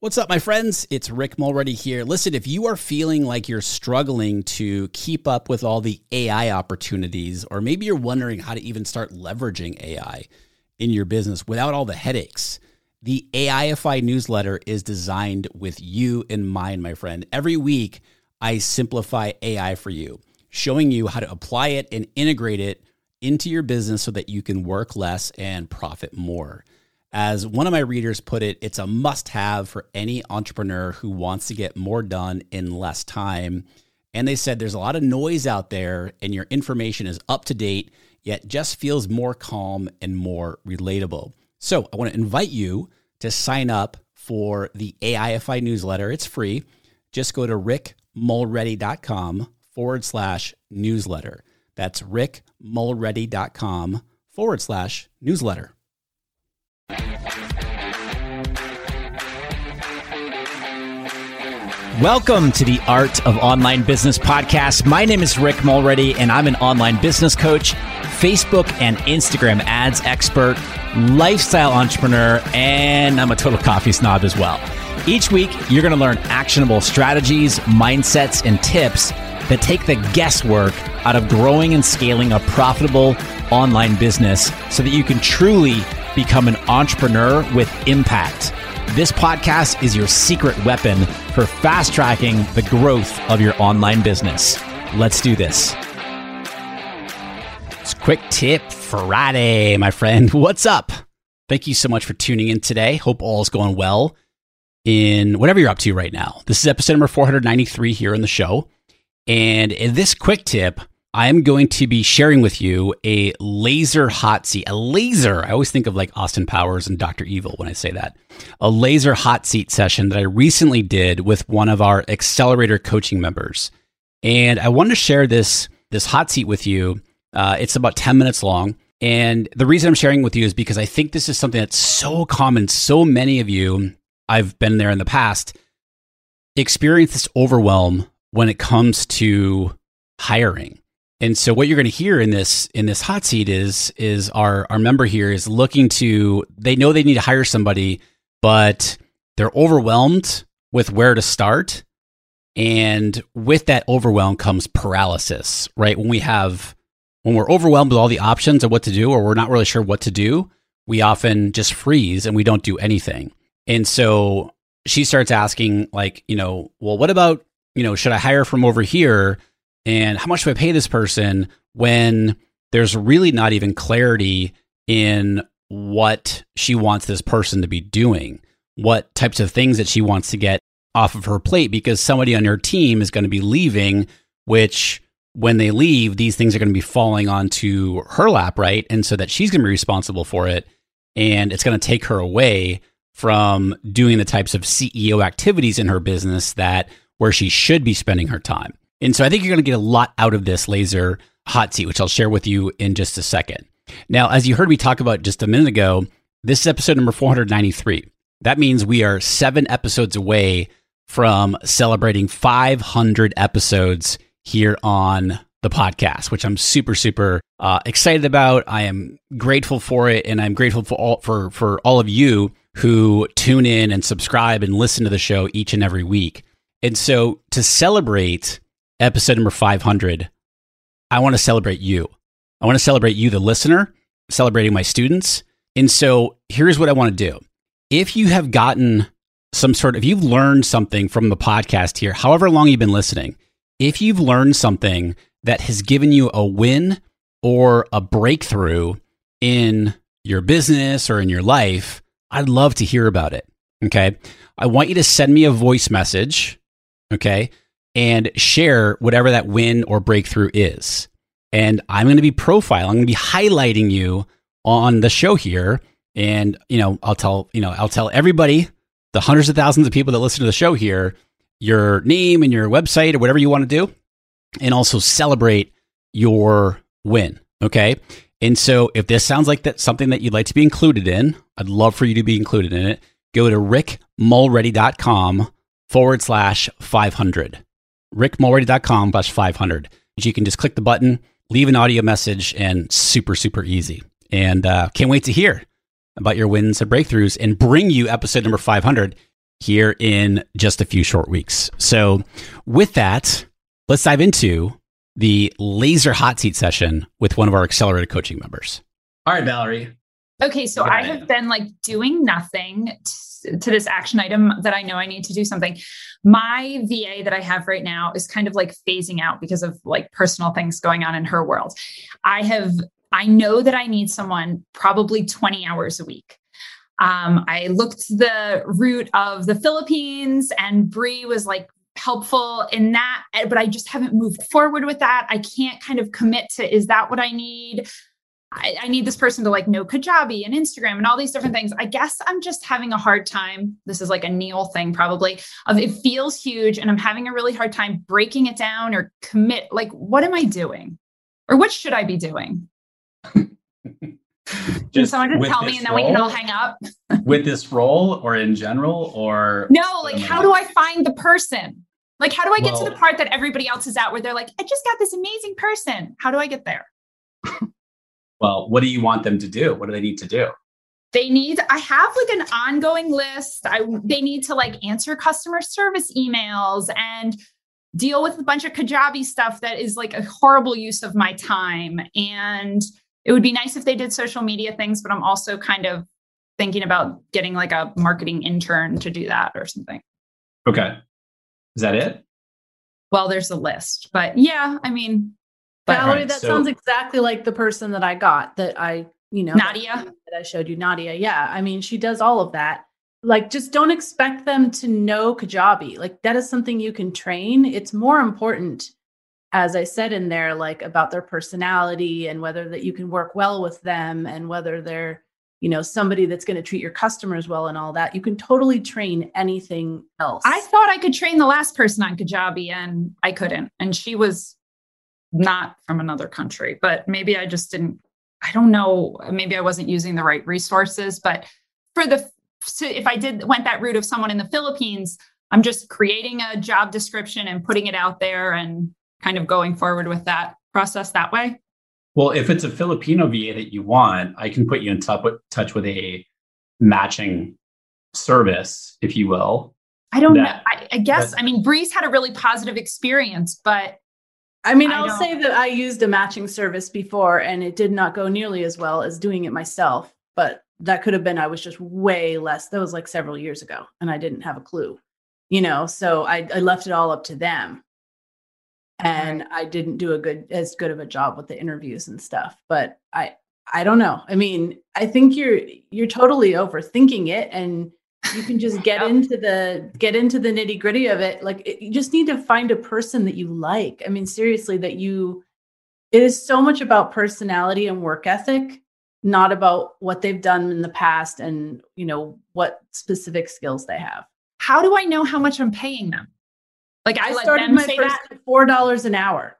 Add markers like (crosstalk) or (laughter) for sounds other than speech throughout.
What's up, my friends? It's Rick Mulready here. Listen, if you are feeling like you're struggling to keep up with all the AI opportunities, or maybe you're wondering how to even start leveraging AI in your business without all the headaches, the AIFI newsletter is designed with you in mind, my friend. Every week, I simplify AI for you, showing you how to apply it and integrate it into your business so that you can work less and profit more. As one of my readers put it, it's a must have for any entrepreneur who wants to get more done in less time. And they said there's a lot of noise out there and your information is up to date, yet just feels more calm and more relatable. So I want to invite you to sign up for the AIFI newsletter. It's free. Just go to rickmulready.com forward slash newsletter. That's rickmulready.com forward slash newsletter. Welcome to the Art of Online Business podcast. My name is Rick Mulready, and I'm an online business coach, Facebook and Instagram ads expert, lifestyle entrepreneur, and I'm a total coffee snob as well. Each week, you're going to learn actionable strategies, mindsets, and tips that take the guesswork out of growing and scaling a profitable online business so that you can truly become an entrepreneur with impact. This podcast is your secret weapon for fast tracking the growth of your online business. Let's do this. It's quick tip Friday, my friend. (laughs) What's up? Thank you so much for tuning in today. Hope all is going well in whatever you're up to right now. This is episode number 493 here in the show. And in this quick tip, I am going to be sharing with you a laser hot seat. A laser, I always think of like Austin Powers and Dr. Evil when I say that. A laser hot seat session that I recently did with one of our accelerator coaching members. And I wanted to share this, this hot seat with you. Uh, it's about 10 minutes long. And the reason I'm sharing with you is because I think this is something that's so common. So many of you, I've been there in the past, experience this overwhelm when it comes to hiring and so what you're going to hear in this in this hot seat is is our our member here is looking to they know they need to hire somebody, but they're overwhelmed with where to start. And with that overwhelm comes paralysis, right? When we have when we're overwhelmed with all the options of what to do or we're not really sure what to do, we often just freeze and we don't do anything. And so she starts asking like, you know, well, what about, you know, should I hire from over here? And how much do I pay this person when there's really not even clarity in what she wants this person to be doing, what types of things that she wants to get off of her plate, because somebody on her team is going to be leaving, which when they leave, these things are going to be falling onto her lap, right? And so that she's going to be responsible for it. And it's going to take her away from doing the types of CEO activities in her business that where she should be spending her time. And so I think you're going to get a lot out of this laser hot seat, which I'll share with you in just a second. Now, as you heard me talk about just a minute ago, this is episode number 493. That means we are seven episodes away from celebrating 500 episodes here on the podcast, which I'm super, super uh, excited about. I am grateful for it, and I'm grateful for all for for all of you who tune in and subscribe and listen to the show each and every week. And so, to celebrate episode number 500, I want to celebrate you. I want to celebrate you, the listener, celebrating my students. And so here's what I want to do. If you have gotten some sort of, if you've learned something from the podcast here, however long you've been listening, if you've learned something that has given you a win or a breakthrough in your business or in your life, I'd love to hear about it. Okay. I want you to send me a voice message. Okay and share whatever that win or breakthrough is. And I'm going to be profiling, I'm going to be highlighting you on the show here. And, you know, I'll tell, you know, I'll tell everybody, the hundreds of thousands of people that listen to the show here, your name and your website or whatever you want to do, and also celebrate your win. Okay. And so if this sounds like that's something that you'd like to be included in, I'd love for you to be included in it. Go to rickmulready.com forward slash 500 rickmulready.com slash 500. You can just click the button, leave an audio message, and super, super easy. And uh, can't wait to hear about your wins and breakthroughs and bring you episode number 500. here in just a few short weeks. So, with that, let's dive into the laser hot seat session with one of our accelerated coaching members. All right, Valerie. Okay, so I have been like doing nothing t- to this action item that I know I need to do something. My VA that I have right now is kind of like phasing out because of like personal things going on in her world. I have I know that I need someone probably 20 hours a week. Um, I looked the route of the Philippines, and Brie was like helpful in that, eh, but I just haven't moved forward with that. I can't kind of commit to is that what I need? I, I, need this person to like know Kajabi and Instagram and all these different things. I guess I'm just having a hard time. This is like a Neil thing, probably. Of it feels huge, and I'm having a really hard time breaking it down or commit. Like, what am I doing, or what should I be doing? (laughs) just someone just tell me and then role, we can all hang up (laughs) with this role or in general or no like how do i find the person like how do i get well, to the part that everybody else is at where they're like i just got this amazing person how do i get there well what do you want them to do what do they need to do they need i have like an ongoing list i they need to like answer customer service emails and deal with a bunch of kajabi stuff that is like a horrible use of my time and it would be nice if they did social media things, but I'm also kind of thinking about getting like a marketing intern to do that or something. Okay. Is that it? Well, there's a list, but yeah, I mean, but, Valerie, right, that so, sounds exactly like the person that I got that I, you know, Nadia that I showed you, Nadia. Yeah. I mean, she does all of that. Like, just don't expect them to know Kajabi. Like, that is something you can train. It's more important as I said in there, like about their personality and whether that you can work well with them and whether they're, you know, somebody that's going to treat your customers well and all that. You can totally train anything else. I thought I could train the last person on Kajabi and I couldn't. And she was not from another country, but maybe I just didn't, I don't know, maybe I wasn't using the right resources. But for the, so if I did went that route of someone in the Philippines, I'm just creating a job description and putting it out there and kind of going forward with that process that way? Well, if it's a Filipino VA that you want, I can put you in touch with a matching service, if you will. I don't that, know. I, I guess, that, I mean, Breeze had a really positive experience, but I mean, I will say that I used a matching service before and it did not go nearly as well as doing it myself. But that could have been, I was just way less. That was like several years ago and I didn't have a clue, you know? So I, I left it all up to them and right. I didn't do a good as good of a job with the interviews and stuff. But I I don't know. I mean, I think you're you're totally overthinking it and you can just (laughs) get yep. into the get into the nitty gritty of it like it, you just need to find a person that you like i mean seriously that you it is so much about personality and work ethic not about what they've done in the past and you know what specific skills they have how do i know how much i'm paying them like I, I started my first four dollars an hour.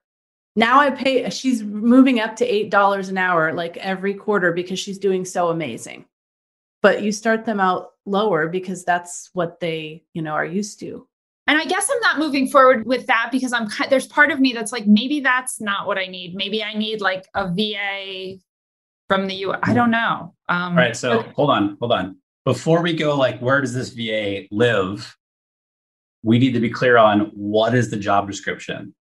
Now I pay. She's moving up to eight dollars an hour, like every quarter, because she's doing so amazing. But you start them out lower because that's what they, you know, are used to. And I guess I'm not moving forward with that because I'm there's part of me that's like maybe that's not what I need. Maybe I need like a VA from the U. I don't know. Um, All right. So okay. hold on, hold on. Before we go, like, where does this VA live? we need to be clear on what is the job description.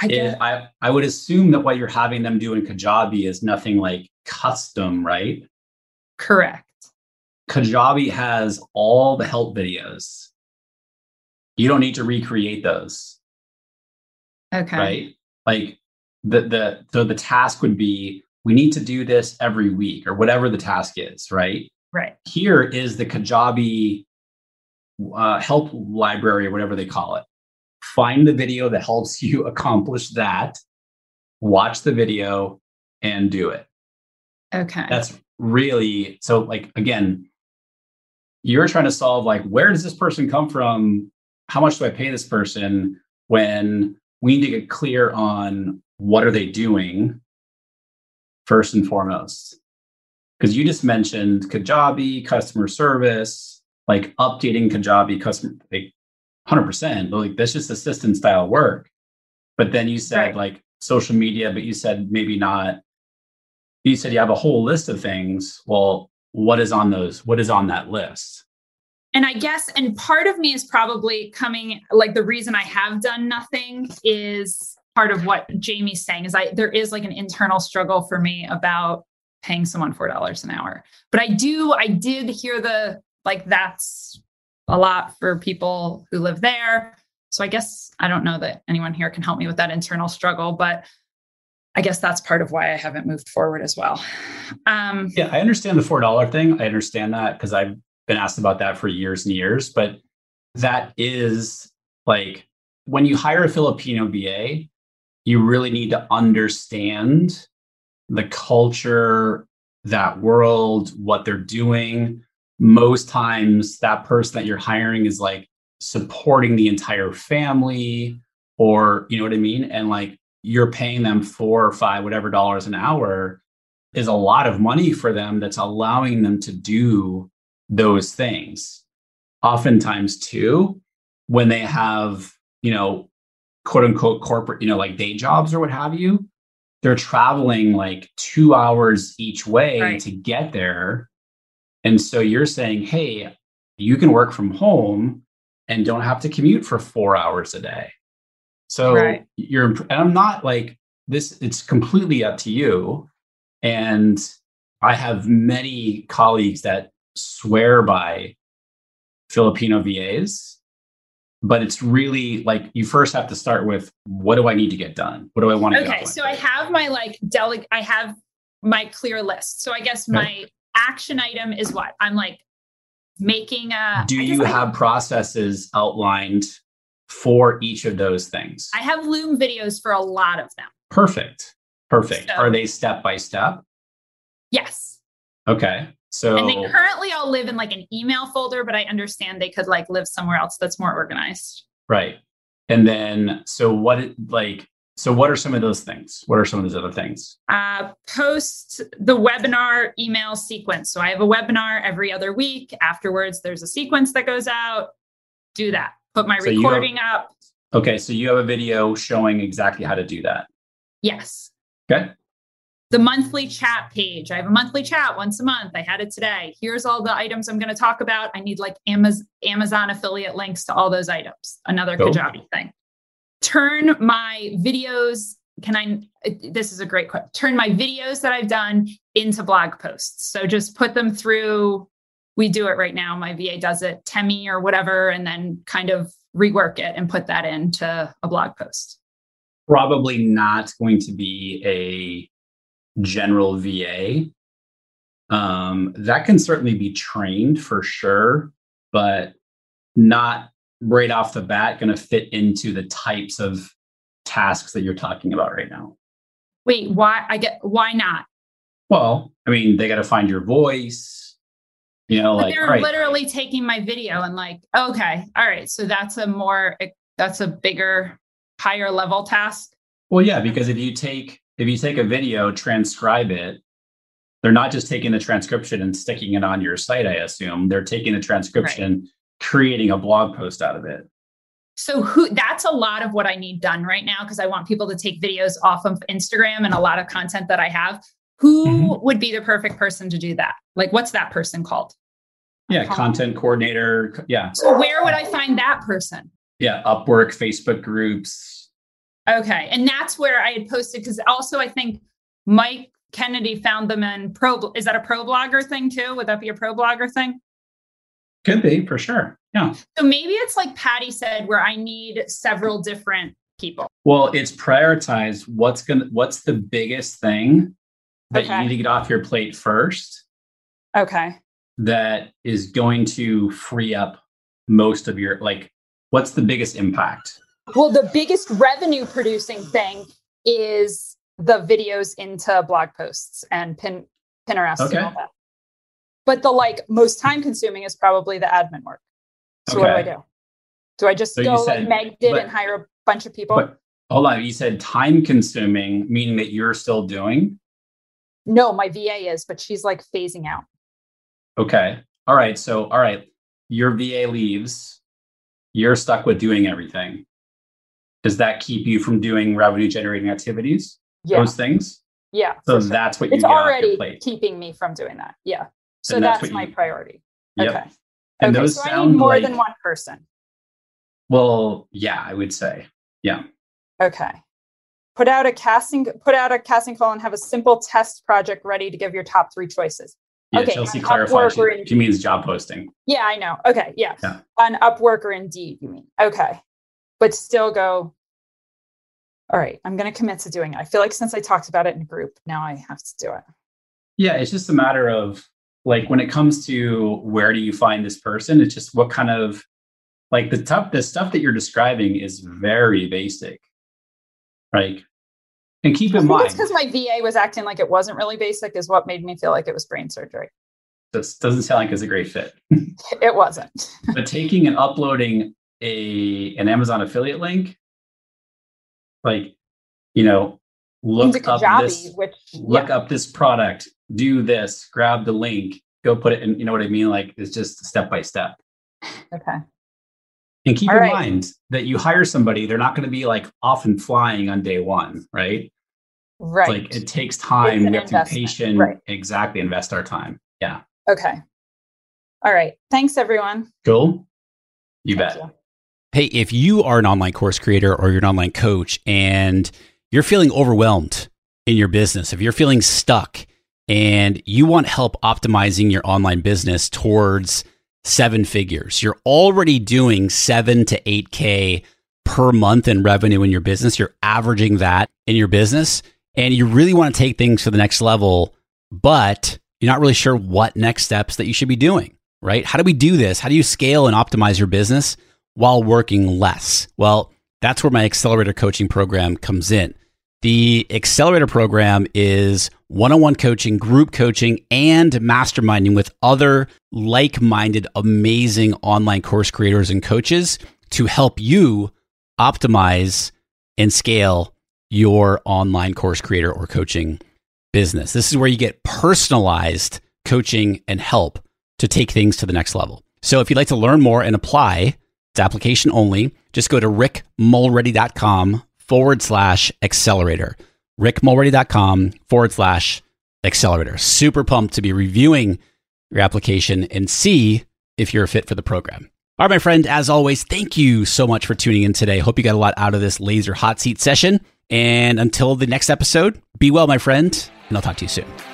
I, it, I, I would assume that what you're having them do in Kajabi is nothing like custom, right? Correct. Kajabi has all the help videos. You don't need to recreate those. Okay. Right? Like the the so the task would be we need to do this every week or whatever the task is, right? Right. Here is the Kajabi uh, help library or whatever they call it. Find the video that helps (laughs) you accomplish that. Watch the video and do it. Okay. That's really so. Like again, you're trying to solve like where does this person come from? How much do I pay this person? When we need to get clear on what are they doing first and foremost. Because you just mentioned Kajabi, customer service, like updating Kajabi customer like 100%, but like that's just assistant style work. But then you said right. like social media, but you said maybe not. You said you have a whole list of things. Well, what is on those? What is on that list? and I guess, and part of me is probably coming like the reason I have done nothing is part of what Jamie's saying is I there is like an internal struggle for me about paying someone four dollars an hour. But I do, I did hear the like that's a lot for people who live there. So I guess I don't know that anyone here can help me with that internal struggle, but I guess that's part of why I haven't moved forward as well. Um, yeah, I understand the four dollar thing. I understand that because I've been asked about that for years and years, but that is like when you hire a Filipino VA, you really need to understand the culture, that world, what they're doing. Most times, that person that you're hiring is like supporting the entire family, or you know what I mean? And like you're paying them four or five, whatever dollars an hour is a lot of money for them that's allowing them to do those things. Oftentimes, too, when they have, you know, quote unquote corporate, you know, like day jobs or what have you, they're traveling like two hours each way right. to get there. And so you're saying, hey, you can work from home and don't have to commute for four hours a day. So right. you're, and I'm not like this, it's completely up to you. And I have many colleagues that swear by Filipino VAs, but it's really like you first have to start with what do I need to get done? What do I want to get? Okay, so I have my like delegate, I have my clear list. So I guess okay. my action item is what? I'm like making a. Do you have processes outlined for each of those things? I have Loom videos for a lot of them. Perfect. Perfect. So, Are they step by step? Yes. Okay. So and they currently all live in like an email folder, but I understand they could like live somewhere else that's more organized. Right. And then so what like so what are some of those things? What are some of those other things? Uh post the webinar email sequence. So I have a webinar every other week. Afterwards, there's a sequence that goes out. Do that. Put my so recording have, up. Okay. So you have a video showing exactly how to do that. Yes. Okay the monthly chat page. I have a monthly chat once a month. I had it today. Here's all the items I'm going to talk about. I need like Amazon, Amazon affiliate links to all those items. Another cool. Kajabi thing. Turn my videos. Can I? This is a great question. Turn my videos that I've done into blog posts. So just put them through. We do it right now. My VA does it, Temi or whatever, and then kind of rework it and put that into a blog post. Probably not going to be a general VA. Um, that can certainly be trained for sure, but not right off the bat going to fit into the types of tasks that you're talking about right now. Wait, why? I get why not? Well, I mean, they got to find your voice. You know, but like they're right. literally taking my video and like, okay, all right, so that's a more eh, that's a bigger, higher level task. Well, yeah, because if you take if you take a video, transcribe it, they're not just taking the transcription and sticking it on your site, I assume. They're taking the transcription, right. creating a blog post out of it. So who that's a lot of what I need done right now because I want people to take videos off of Instagram and a lot of content that I have. Who mm-hmm. would be the perfect person to do that? Like what's that person called? Yeah, content coordinator. Yeah. So where would I find that person? Yeah, Upwork, Facebook groups, Okay. And that's where I had posted because also I think Mike Kennedy found them in pro. Is that a ProBlogger thing too? Would that be a ProBlogger thing? Could be for sure. Yeah. So maybe it's like Patty said, where I need several different people. Well, it's prioritize what's gonna what's the biggest thing that okay. you need to get off your plate first. Okay. That is going to free up most of your like what's the biggest impact? Well, the biggest revenue producing thing is the videos into blog posts and pin Pinterest okay. and all that. But the like most time consuming is probably the admin work. So okay. what do I do? Do I just so go said, like Meg did but, and hire a bunch of people? But, hold on, you said time consuming, meaning that you're still doing? No, my VA is, but she's like phasing out. Okay. All right. So, all right, your VA leaves. You're stuck with doing everything does that keep you from doing revenue generating activities? Yeah. Those things? Yeah. So sure. that's what you it's already keeping me from doing that. Yeah. So that's, that's, my you, priority. Yep. Okay. And okay, so I need more like, than one person. Well, yeah, I would say. Yeah. Okay. Put out a casting put out a casting call and have a simple test project ready to give your top three choices. Yeah, okay, Chelsea clarified. She, she, means job posting. Yeah, I know. Okay, yeah. yeah. On Upwork or Indeed, you mean? Okay, but still go. All right, I'm going to commit to doing it. I feel like since I talked about it in group, now I have to do it. Yeah, it's just a matter of like when it comes to where do you find this person, it's just what kind of like the tough the stuff that you're describing is very basic. Like and keep in mind, it's because my VA was acting like it wasn't really basic, is what made me feel like it was brain surgery. This doesn't sound like it's a great fit. (laughs) it wasn't. (laughs) but taking and uploading a an Amazon affiliate link, like you know, look up Kajabi, this, which, look up this product, do this, grab the link, go put it in. You know what I mean? Like it's just step by step. Okay. And keep All in right. mind that you hire somebody, they're not going to be like off and flying on day one, right? Right. It's like it takes time. We have to be patient. Right. Exactly. Invest our time. Yeah. Okay. All right. Thanks, everyone. Cool. You Thank bet. You. Hey, if you are an online course creator or you're an online coach and you're feeling overwhelmed in your business, if you're feeling stuck and you want help optimizing your online business towards seven figures, you're already doing seven to 8K per month in revenue in your business, you're averaging that in your business and you really want to take things to the next level, but you're not really sure what next steps that you should be doing, right? How do we do this? How do you scale and optimize your business while working less? Well, that's where my accelerator coaching program comes in. The accelerator program is one on one coaching, group coaching, and masterminding with other like minded, amazing online course creators and coaches to help you optimize and scale your online course creator or coaching business. This is where you get personalized coaching and help to take things to the next level. So if you'd like to learn more and apply, it's application only. Just go to rickmulready.com forward slash accelerator. rickmulready.com forward slash accelerator. Super pumped to be reviewing your application and see if you're a fit for the program. All right, my friend, as always, thank you so much for tuning in today. Hope you got a lot out of this laser hot seat session. And until the next episode, be well, my friend, and I'll talk to you soon.